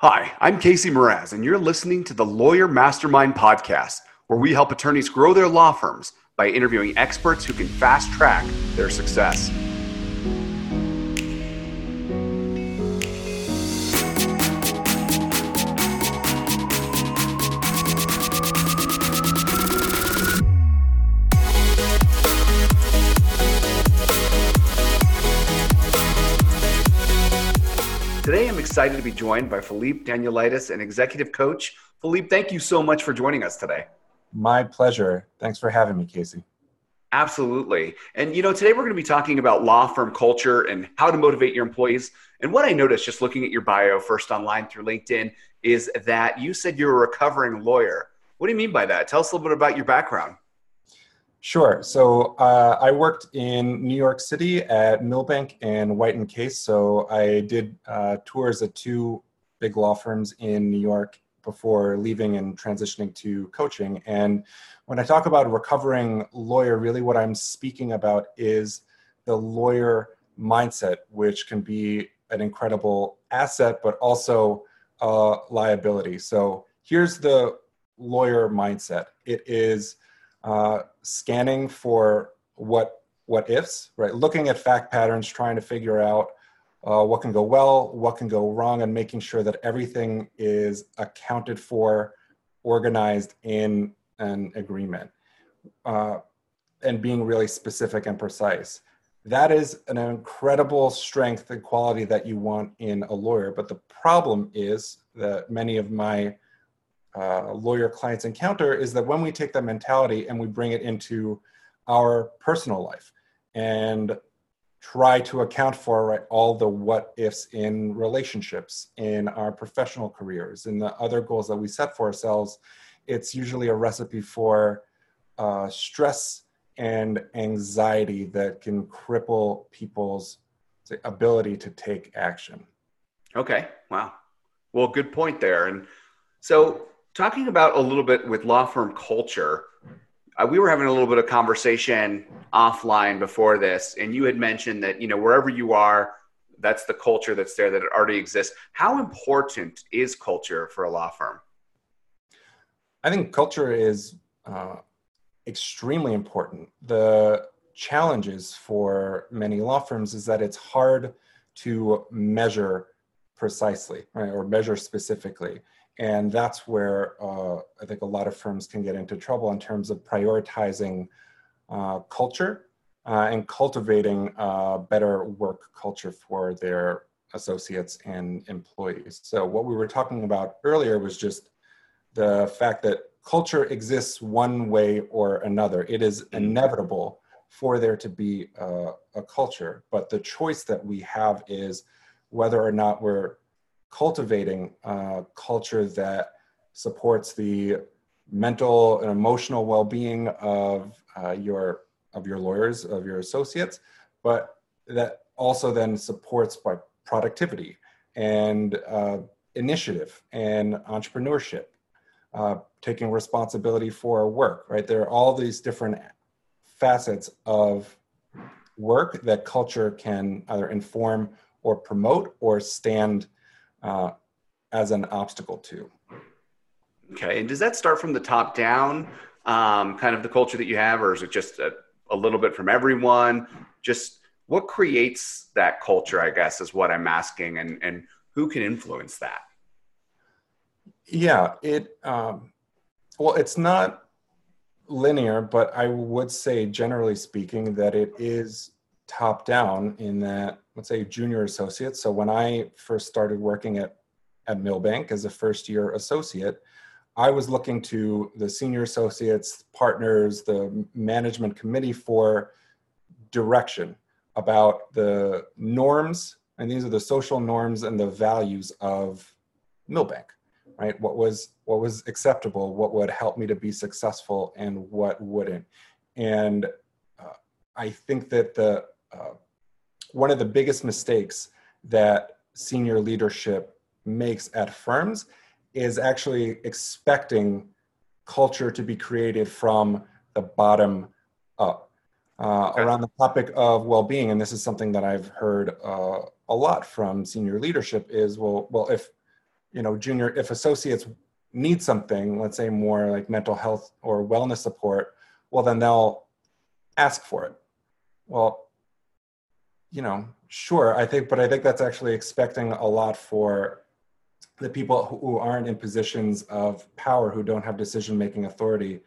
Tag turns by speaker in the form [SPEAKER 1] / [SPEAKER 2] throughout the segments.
[SPEAKER 1] Hi, I'm Casey Mraz, and you're listening to the Lawyer Mastermind podcast, where we help attorneys grow their law firms by interviewing experts who can fast track their success. Excited to be joined by Philippe Danielitis, an executive coach. Philippe, thank you so much for joining us today.
[SPEAKER 2] My pleasure. Thanks for having me, Casey.
[SPEAKER 1] Absolutely. And you know, today we're going to be talking about law firm culture and how to motivate your employees. And what I noticed just looking at your bio first online through LinkedIn is that you said you're a recovering lawyer. What do you mean by that? Tell us a little bit about your background.
[SPEAKER 2] Sure. So uh, I worked in New York City at Milbank and White and Case. So I did uh, tours at two big law firms in New York before leaving and transitioning to coaching. And when I talk about recovering lawyer, really what I'm speaking about is the lawyer mindset, which can be an incredible asset, but also a liability. So here's the lawyer mindset. It is uh, scanning for what what ifs, right? Looking at fact patterns, trying to figure out uh, what can go well, what can go wrong, and making sure that everything is accounted for, organized in an agreement, uh, and being really specific and precise. That is an incredible strength and quality that you want in a lawyer. But the problem is that many of my uh, lawyer clients encounter is that when we take that mentality and we bring it into our personal life and try to account for right, all the what ifs in relationships, in our professional careers, in the other goals that we set for ourselves, it's usually a recipe for uh, stress and anxiety that can cripple people's say, ability to take action.
[SPEAKER 1] Okay, wow. Well, good point there. And so talking about a little bit with law firm culture uh, we were having a little bit of conversation offline before this and you had mentioned that you know wherever you are that's the culture that's there that already exists. How important is culture for a law firm?
[SPEAKER 2] I think culture is uh, extremely important. The challenges for many law firms is that it's hard to measure precisely right or measure specifically and that's where uh, I think a lot of firms can get into trouble in terms of prioritizing uh, culture uh, and cultivating a better work culture for their associates and employees. So, what we were talking about earlier was just the fact that culture exists one way or another. It is mm-hmm. inevitable for there to be a, a culture, but the choice that we have is whether or not we're cultivating a culture that supports the mental and emotional well-being of uh, your of your lawyers of your associates but that also then supports by productivity and uh, initiative and entrepreneurship uh, taking responsibility for work right? There are all these different facets of work that culture can either inform or promote or stand uh, as an obstacle to.
[SPEAKER 1] Okay, and does that start from the top down, um, kind of the culture that you have, or is it just a, a little bit from everyone? Just what creates that culture, I guess, is what I'm asking, and and who can influence that?
[SPEAKER 2] Yeah, it. Um, well, it's not linear, but I would say, generally speaking, that it is top down in that let's say junior associates. So when i first started working at at milbank as a first year associate i was looking to the senior associates partners the management committee for direction about the norms. And these are the social norms and the values of Milbank, right? What was what was acceptable what would help me to be successful and what wouldn't. And uh, i think that the uh, one of the biggest mistakes that senior leadership makes at firms is actually expecting culture to be created from the bottom up. Uh, okay. Around the topic of well-being, and this is something that I've heard uh, a lot from senior leadership, is well, well, if you know, junior, if associates need something, let's say more like mental health or wellness support, well, then they'll ask for it. Well, you know, sure, I think, but I think that's actually expecting a lot for the people who aren't in positions of power, who don't have decision making authority,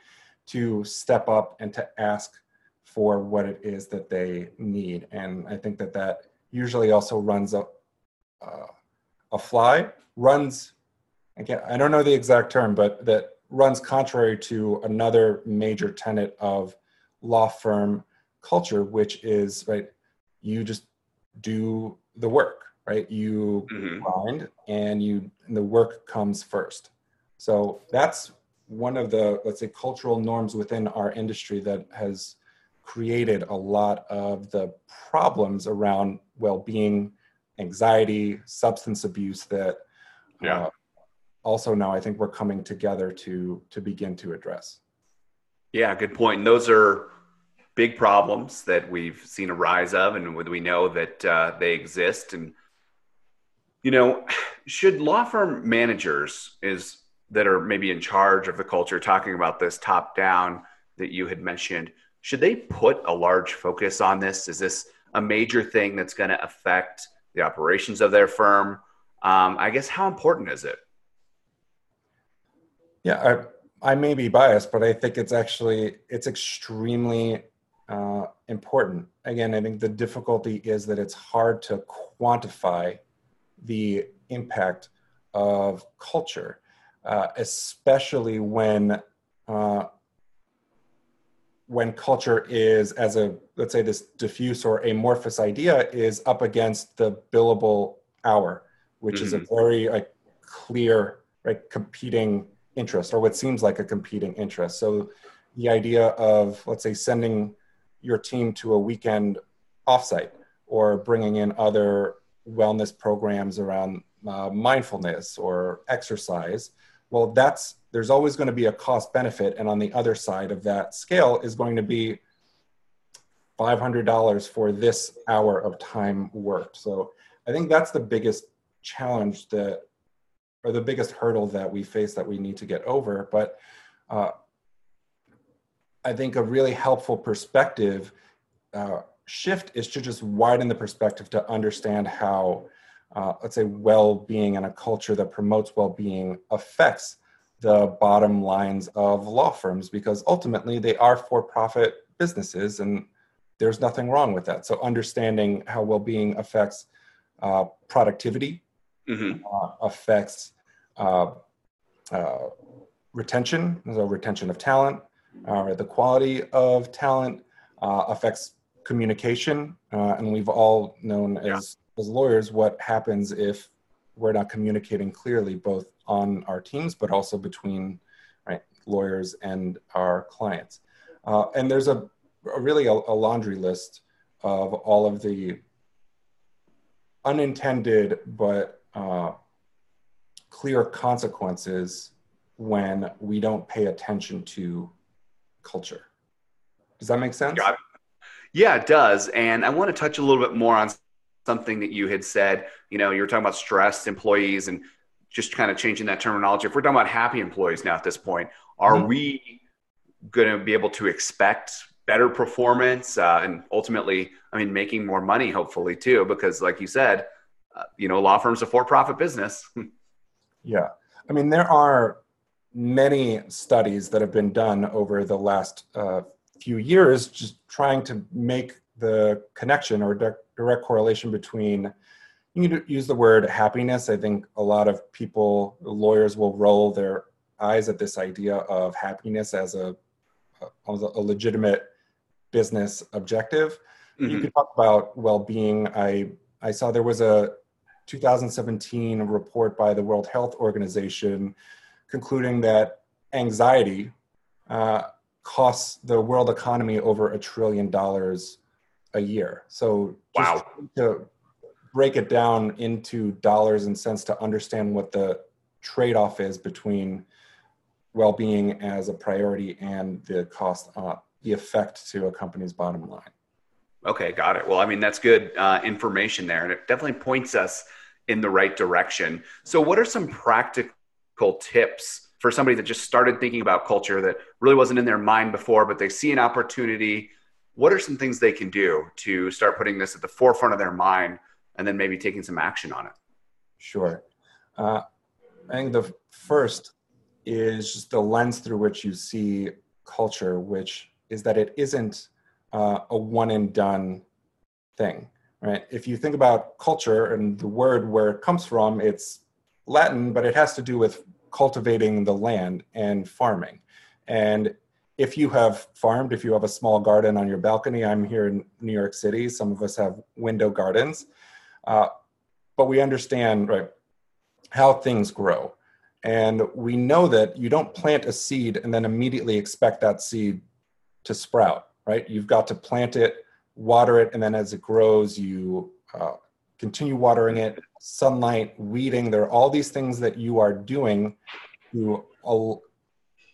[SPEAKER 2] to step up and to ask for what it is that they need. And I think that that usually also runs a, uh, a fly, runs, again, I don't know the exact term, but that runs contrary to another major tenet of law firm culture, which is, right, you just do the work, right? You mm-hmm. grind and you, and the work comes first. So that's one of the, let's say, cultural norms within our industry that has created a lot of the problems around well-being anxiety substance abuse that yeah. Uh, also now i think we're coming together to to begin to address
[SPEAKER 1] yeah good point and those are big problems that we've seen a rise of and we know that uh, they exist and you know should law firm managers is that are maybe in charge of the culture talking about this top down that you had mentioned should they put a large focus on this? Is this a major thing that's going to affect the operations of their firm? Um, I guess how important is it?
[SPEAKER 2] Yeah, I, I may be biased, but I think it's actually it's extremely uh, important. Again, I think the difficulty is that it's hard to quantify the impact of culture, uh, especially when uh, when culture is as a let's say this diffuse or amorphous idea is up against the billable hour which mm-hmm. is a mm-hmm. very like clear right competing interest or what seems like a competing interest so the idea of let's say sending your team to a weekend offsite or bringing in other wellness programs around uh, mindfulness or exercise well that's there's always going to be a cost benefit. And on the other side of that scale is going to be $500 for this hour of time worked. So i think that's the biggest challenge that or the biggest hurdle that we face that we need to get over. But uh, i think a really helpful perspective uh, shift is to just widen the perspective to understand how uh, let's say well-being and a culture that promotes well-being affects the bottom lines of law firms because ultimately they are for-profit businesses and there's nothing wrong with that so understanding how well-being affects uh, productivity mm-hmm. uh, affects uh, uh retention so retention of talent uh, the quality of talent uh, affects communication and we've all known yeah. as as lawyers what happens if we're not communicating clearly both on our teams but also between right, lawyers and our clients uh, and there's a, a really a, a, laundry list of all of the unintended but uh, clear consequences when we don't pay attention to culture does that make sense
[SPEAKER 1] yeah it does and i want to touch a little bit more on something that you had said. You know, you were talking about stressed employees and just kind of changing that terminology. If we're talking about happy employees now at this point, are mm-hmm. we going to be able to expect better performance uh, and ultimately, I mean, making more money, hopefully too, because like you said, uh, you know, law firms a for-profit business.
[SPEAKER 2] yeah, I mean, there are many studies that have been done over the last uh, few years, just trying to make the connection or direct correlation between you to use the word happiness. I think a lot of people, lawyers, will roll their eyes at this idea of happiness as a, as a legitimate business objective. Mm-hmm. You could talk about well-being. I I saw there was a 2017 report by the World Health Organization concluding that anxiety uh, costs the world economy over a trillion dollars a year. So
[SPEAKER 1] wow.
[SPEAKER 2] to break it down into dollars and cents to understand what the trade-off is between well-being as a priority and the cost, uh, the effect to a company's bottom line.
[SPEAKER 1] Okay, got it. Well, I mean that's good uh, information there, and it definitely points us in the right direction. So, what are some practical tips for somebody that just started thinking about culture that really wasn't in their mind before, but they see an opportunity? What are some things they can do to start putting this at the forefront of their mind and then maybe taking some action on it?
[SPEAKER 2] Sure. Uh, I think the first is just the lens through which you see culture, which is that it isn't uh, a one and done thing, right? If you think about culture and the word where it comes from, it's Latin, but it has to do with cultivating the land and farming. And if you have farmed, if you have a small garden on your balcony, I'm here in New York City, some of us have window gardens, uh, but we understand, right, how things grow. And we know that you don't plant a seed and then immediately expect that seed to sprout, right? You've got to plant it, water it, and then as it grows, you uh, continue watering it, sunlight, weeding. There are all these things that you are doing to,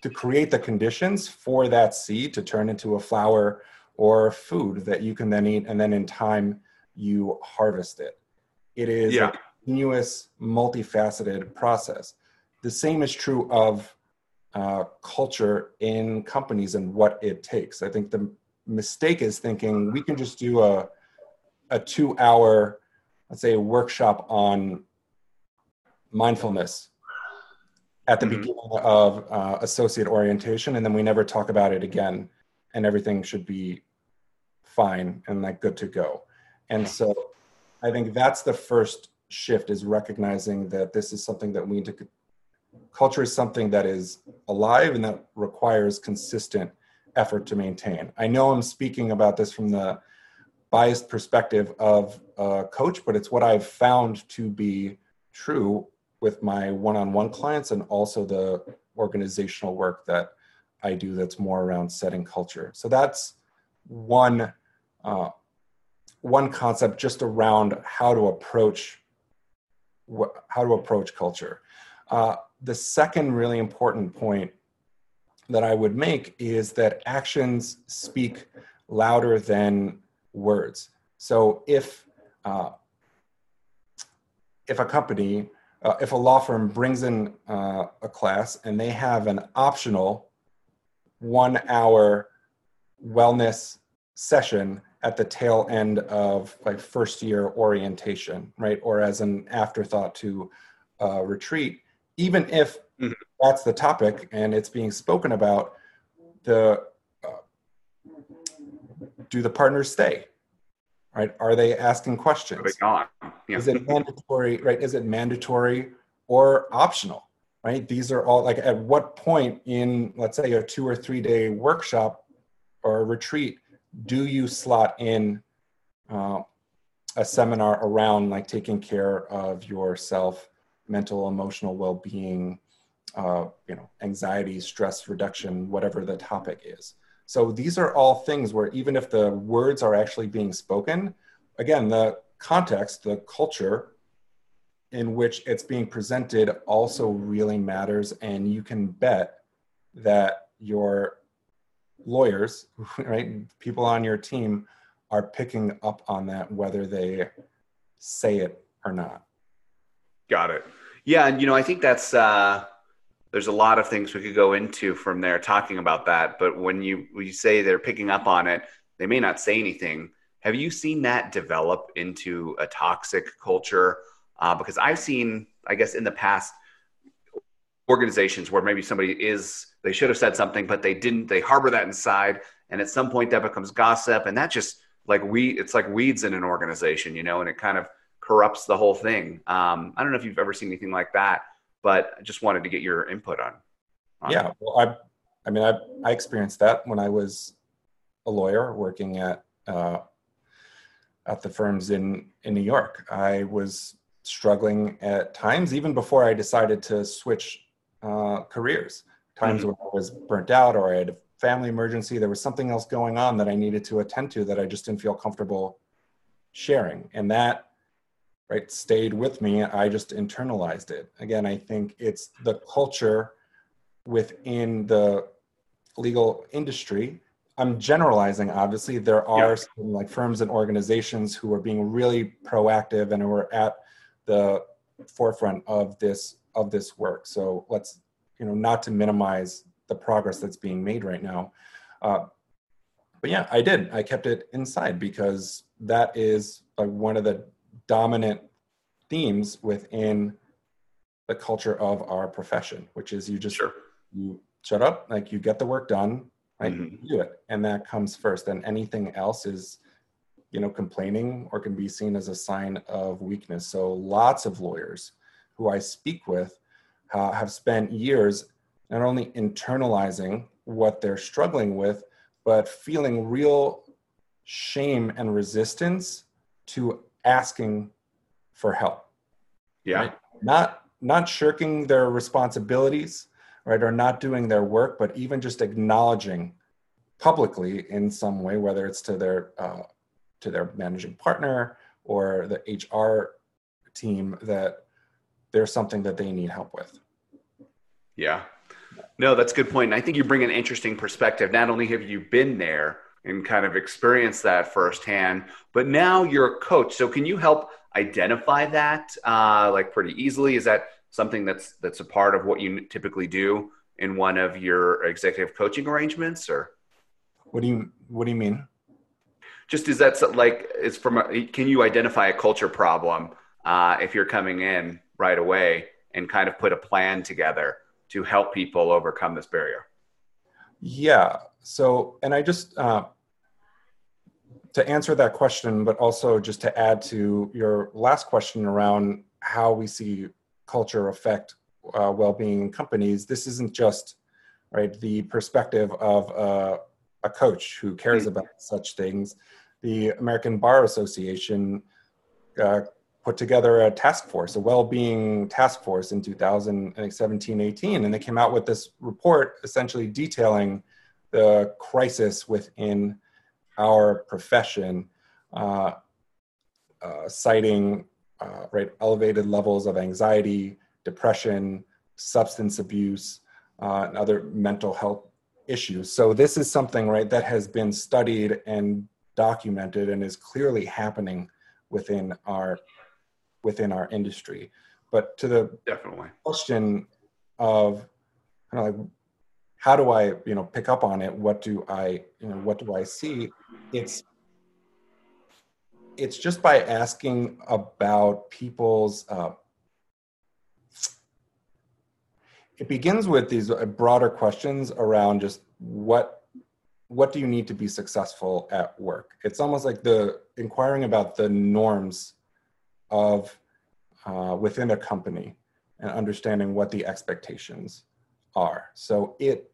[SPEAKER 2] to create the conditions for that seed to turn into a flower or food that you can then eat, and then in time you harvest it. It is yeah. a continuous, multifaceted process. The same is true of uh, culture in companies and what it takes. I think the mistake is thinking we can just do a, a two hour, let's say, a workshop on mindfulness at the mm-hmm. beginning of uh, associate orientation, and then we never talk about it again, and everything should be fine and like good to go. And so I think that's the first shift is recognizing that this is something that we need to culture is something that is alive and that requires consistent effort to maintain. I know I'm speaking about this from the biased perspective of a coach, but it's what I've found to be true with my one on one clients and also the organizational work that I do that's more around setting culture. So that's one. Uh, one concept just around how to approach how to approach culture. Uh, the second really important point that I would make is that actions speak louder than words. So if uh, if a company, uh, if a law firm brings in uh, a class and they have an optional one hour wellness session at the tail end of like first year orientation, right? Or as an afterthought to uh, retreat, even if mm-hmm. that's the topic and it's being spoken about, the do the partners stay? Right? Are they asking questions?
[SPEAKER 1] They're Yeah.
[SPEAKER 2] Is it mandatory? Right? Is it mandatory or optional? Right? These are all like at what point in let's say a two or three day workshop or retreat do you slot in uh, a seminar around like taking care of yourself mental emotional well-being uh, you know anxiety stress reduction whatever the topic is so these are all things where even if the words are actually being spoken again the context the culture in which it's being presented also really matters and you can bet that your lawyers right people on your team are picking up on that whether they say it or not
[SPEAKER 1] Got it. Yeah, and you know, I think that's uh, there's a lot of things we could go into from there talking about that. But when you when you say they're picking up on it, they may not say anything. Have you seen that develop into a toxic culture? Uh, because I've seen, I guess, in the past, organizations where maybe somebody is they should have said something, but they didn't. They harbor that inside, and at some point that becomes gossip, and that just like we, it's like weeds in an organization, you know, and it kind of corrupts the whole thing. Um, I don't know if you've ever seen anything like that, but I just wanted to get your input on.
[SPEAKER 2] on yeah, well, I, I mean, I, I experienced that when I was a lawyer working at uh, at the firms in in New York. I was struggling at times, even before I decided to switch uh, careers. Times mm-hmm. when I was burnt out or I had a family emergency, there was something else going on that I needed to attend to that I just didn't feel comfortable sharing, and that right stayed with me i just internalized it again i think it's the culture within the legal industry i'm generalizing obviously there are yeah. some like firms and organizations who are being really proactive and who are at the forefront of this of this work. So let's you know not to minimize the progress that's being made right now. Uh, but yeah, I did. I kept it inside because that is like one of the dominant themes within the culture of our profession, which is you just
[SPEAKER 1] sure.
[SPEAKER 2] you shut up, like you get the work done, right?
[SPEAKER 1] Mhm.
[SPEAKER 2] You do it, and that comes first. And anything else is, you know, complaining or can be seen as a sign of weakness. So lots of lawyers who I speak with uh, have spent years not only internalizing what they're struggling with, but feeling real shame and resistance to asking for help
[SPEAKER 1] Yeah.
[SPEAKER 2] Right. not not shirking their responsibilities right or not doing their work but even just acknowledging publicly in some way whether it's to their uh, to their managing partner or the hr team that there's something that they need help with
[SPEAKER 1] Yeah. No, that's a good point. And I think you bring an interesting perspective. Not only have you been there and kind of experience that firsthand, but now you're a coach. So can you help identify that uh, like pretty easily? Is that something that's that's a part of what you typically do in one of your executive coaching arrangements or
[SPEAKER 2] what do you what do you mean
[SPEAKER 1] just is that like it's from a, can you identify a culture problem uh, if you're coming in right away and kind of put a plan together to help people overcome this barrier
[SPEAKER 2] Yeah. So, and I just uh, to answer that question, but also just to add to your last question around how we see culture affect uh, well-being in companies. This isn't just right the perspective of uh, a coach who cares about such things. The American Bar Association uh, put together a task force, a well-being task force in 2017, 18, and they came out with this report essentially detailing the crisis within our profession, uh, uh, citing uh, right elevated levels of anxiety, depression, substance abuse, uh, and other mental health issues. So this is something right that has been studied and documented and is clearly happening within our within our industry. But to the
[SPEAKER 1] definitely
[SPEAKER 2] question of kind of like how do I, you know, pick up on it? What do I, you know, what do I see? It's it's just by asking about people's. Uh, it begins with these uh, broader questions around just what what do you need to be successful at work. It's almost like the inquiring about the norms of uh, within a company and understanding what the expectations are. So it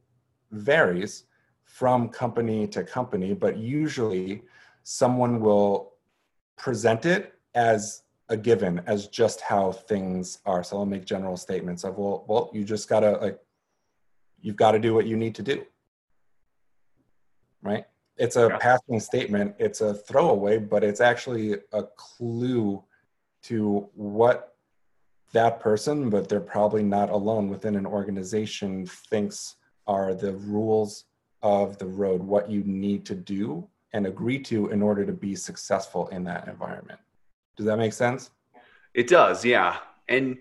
[SPEAKER 2] varies from company to company, but usually someone will present it as a given, as just how things are. So I'll make general statements of, well, well, you just gotta like, you've got to do what you need to do, right? It's a
[SPEAKER 1] Yeah.
[SPEAKER 2] passing statement. It's a throwaway, but it's actually a clue to what that person, but they're probably not alone within an organization, thinks are the rules of the road, what you need to do and agree to in order to be successful in that environment. Does that make sense?
[SPEAKER 1] It does, yeah. And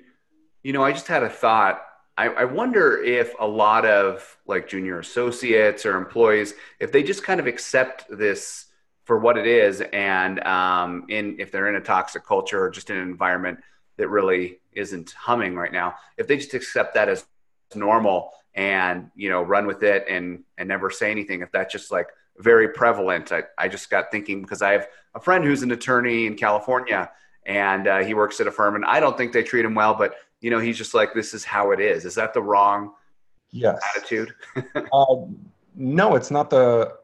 [SPEAKER 1] you know, I just had a thought. I, I wonder if a lot of like junior associates or employees, if they just kind of accept this for what it is, and um, in if they're in a toxic culture or just in an environment that really isn't humming right now, if they just accept that as normal and you know run with it and and never say anything, if that's just like very prevalent, I, I just got thinking because I have a friend who's an attorney in California and uh, he works at a firm and I don't think they treat him well, but you know, he's just like, this is how it is. Is that the wrong
[SPEAKER 2] Yes.
[SPEAKER 1] attitude?
[SPEAKER 2] Uh, no, it's not the.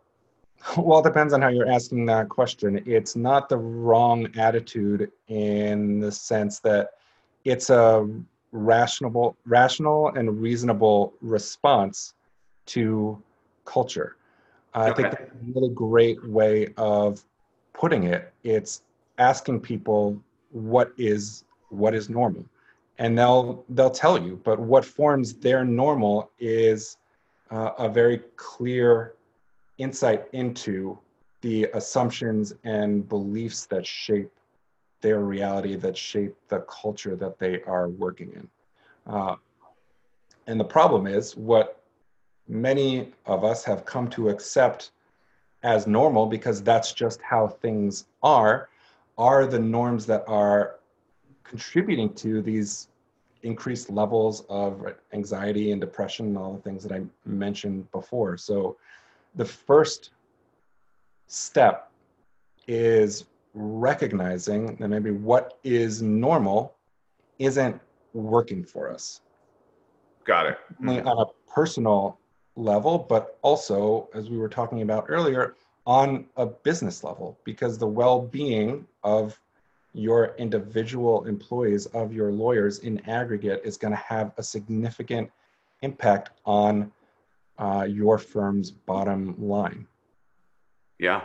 [SPEAKER 2] Well, it depends on how you're asking that question. It's not the wrong attitude in the sense that it's a rational, rational and reasonable response to culture. I think that's a really great way of putting it. It's asking people what is what is normal, and they'll they'll tell you. But what forms their normal is uh, a very clear insight into the assumptions and beliefs that shape their reality that shape the culture that they are working in. Uh, and the problem is what many of us have come to accept as normal because that's just how things are, are the norms that are contributing to these increased levels of anxiety and depression and all the things that I mentioned before. So the first step is recognizing that maybe what is normal isn't working for us.
[SPEAKER 1] Got it.
[SPEAKER 2] Mm-hmm. On a personal level, but also, as we were talking about earlier, on a business level, because the well being of your individual employees, of your lawyers in aggregate, is going to have a significant impact on uh, your firm's bottom line.
[SPEAKER 1] Yeah.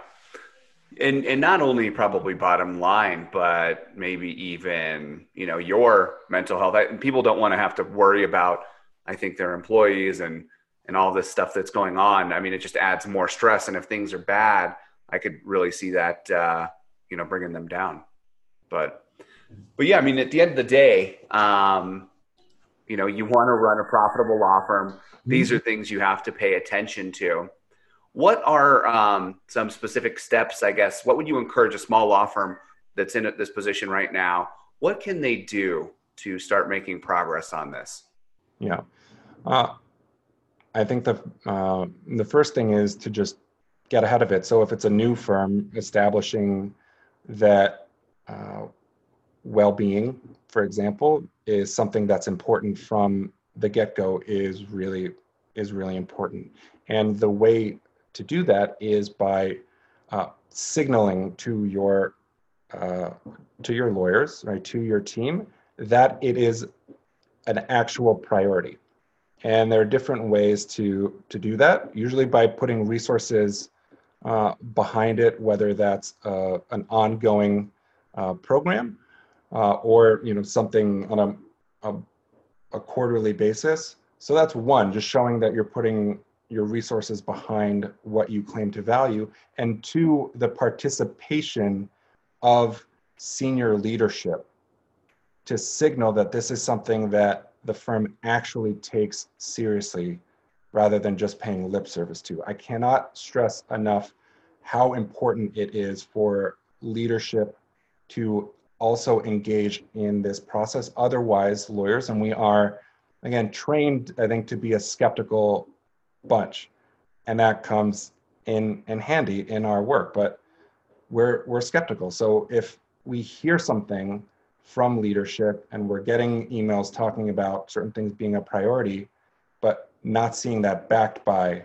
[SPEAKER 1] And, and not only probably bottom line, but maybe even you know your mental health. People don't want to have to worry about, I think, their employees and and all this stuff that's going on. I mean, it just adds more stress. And if things are bad, I could really see that, uh, you know, bringing them down. But, but yeah, I mean, at the end of the day, um, you know, you want to run a profitable law firm. These mm-hmm. are things you have to pay attention to. What are um, some specific steps, I guess? What would you encourage a small law firm that's in this position right now? What can they do to start making progress on this?
[SPEAKER 2] Yeah. Uh, I think the uh, the first thing is to just get ahead of it. So if it's a new firm establishing that uh, well-being, for example, is something that's important from the get-go is really is really important. And the way to do that is by uh, signaling to your uh, to your lawyers, right, to your team, that it is an actual priority. And there are different ways to, to do that, usually by putting resources uh, behind it, whether that's uh, an ongoing uh, program uh, or you know something on a, a, a, quarterly basis. So that's one, just showing that you're putting your resources behind what you claim to value. And two, the participation of senior leadership to signal that this is something that the firm actually takes seriously rather than just paying lip service to. I cannot stress enough how important it is for leadership to also engage in this process. Otherwise, lawyers, and we are, again, trained, I think, to be a skeptical bunch. And that comes in, in handy in our work, but we're, we're skeptical. So if we hear something from leadership and we're getting emails talking about certain things being a priority, but not seeing that backed by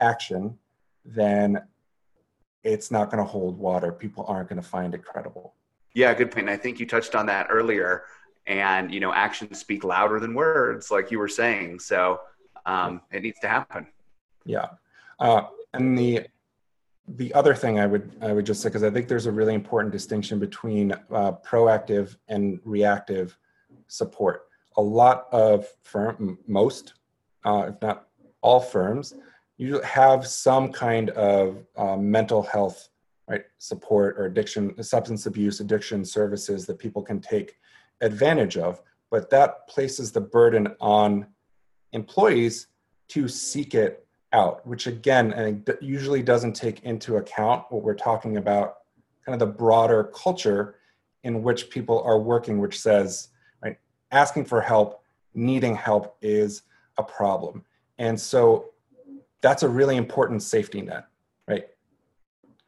[SPEAKER 2] action, then it's not going to hold water. People aren't going to find it credible.
[SPEAKER 1] Yeah, good point. I think you touched on that earlier. And you know, actions speak louder than words, like you were saying. So um, it needs to happen.
[SPEAKER 2] Yeah, uh, and the the other thing I would I would just say because I think there's a really important distinction between uh, proactive and reactive support. A lot of firm, most, uh, if not all firms, you have some kind of uh, mental health right support or addiction, substance abuse addiction services that people can take advantage of. But that places the burden on employees to seek it out, which again, usually doesn't take into account what we're talking about, kind of the broader culture in which people are working, which says, right, asking for help, needing help is a problem. And so that's a really important safety net, right?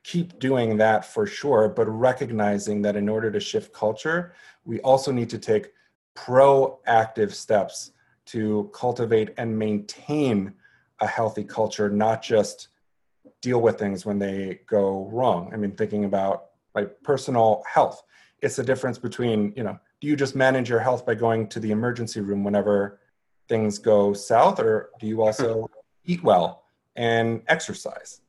[SPEAKER 2] Keep doing that for sure, but recognizing that in order to shift culture, we also need to take proactive steps to cultivate and maintain a healthy culture, not just deal with things when they go wrong. I mean, thinking about like personal health, it's the difference between, you know, do you just manage your health by going to the emergency room whenever things go south, or do you also hmm. eat well and exercise,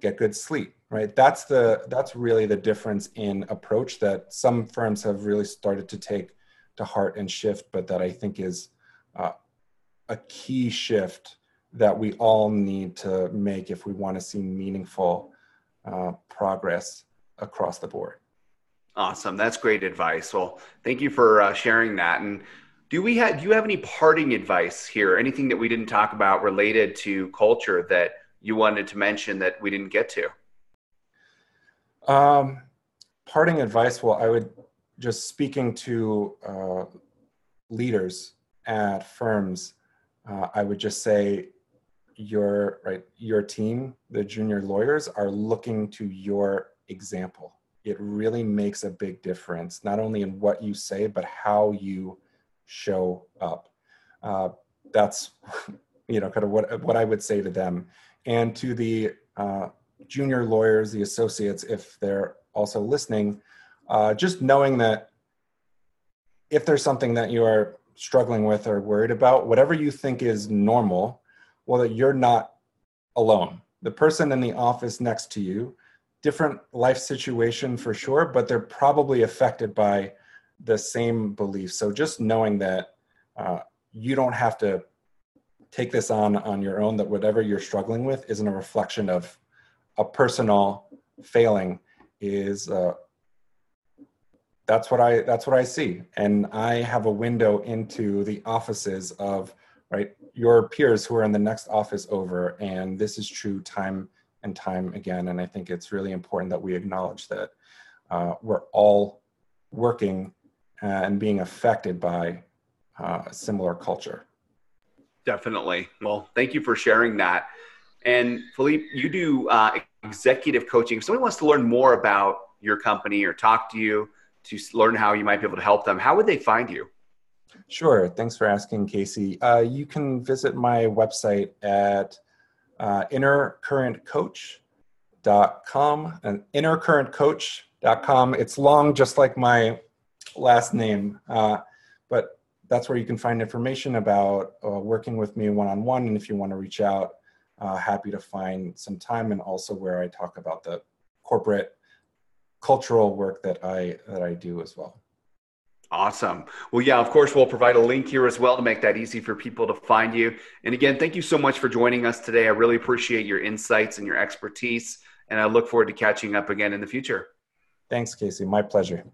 [SPEAKER 2] get good sleep? Right. That's the that's really the difference in approach that some firms have really started to take to heart and shift, but that I think is uh, a key shift that we all need to make if we want to see meaningful uh, progress across the board.
[SPEAKER 1] Awesome. That's great advice. Well, thank you for uh, sharing that. And do we have do you have any parting advice here? Anything that we didn't talk about related to culture that you wanted to mention that we didn't get to?
[SPEAKER 2] Um, parting advice. Well, I would just speaking to uh, leaders at firms. Uh, I would just say your right your team, the junior lawyers, are looking to your example. It really makes a big difference, not only in what you say, but how you show up. Uh, that's you know kind of what what I would say to them, and to the uh, junior lawyers, the associates, if they're also listening, uh, just knowing that if there's something that you are struggling with or worried about, whatever you think is normal, well, that you're not alone. The person in the office next to you, different life situation for sure, but they're probably affected by the same beliefs. So just knowing that uh, you don't have to take this on on your own, that whatever you're struggling with isn't a reflection of a personal failing is uh, that's what I that's what I see, and I have a window into the offices of right your peers who are in the next office over, and this is true time and time again. And I think it's really important that we acknowledge that uh, we're all working and being affected by uh, a similar culture.
[SPEAKER 1] Definitely. Well, thank you for sharing that. And Philippe, you do uh, executive coaching. If somebody wants to learn more about your company or talk to you to learn how you might be able to help them, how would they find you?
[SPEAKER 2] Sure. Thanks for asking, Casey. Uh, you can visit my website at uh, innercurrentcoach.com and innercurrentcoach.com. It's long, just like my last name, uh, but that's where you can find information about uh, working with me one on one. And if you want to reach out, uh, happy to find some time and also where I talk about the corporate cultural work that I that I do as well.
[SPEAKER 1] Awesome. Well, yeah, of course, we'll provide a link here as well to make that easy for people to find you. And again, thank you so much for joining us today. I really appreciate your insights and your expertise, and I look forward to catching up again in the future.
[SPEAKER 2] Thanks, Casey. My pleasure.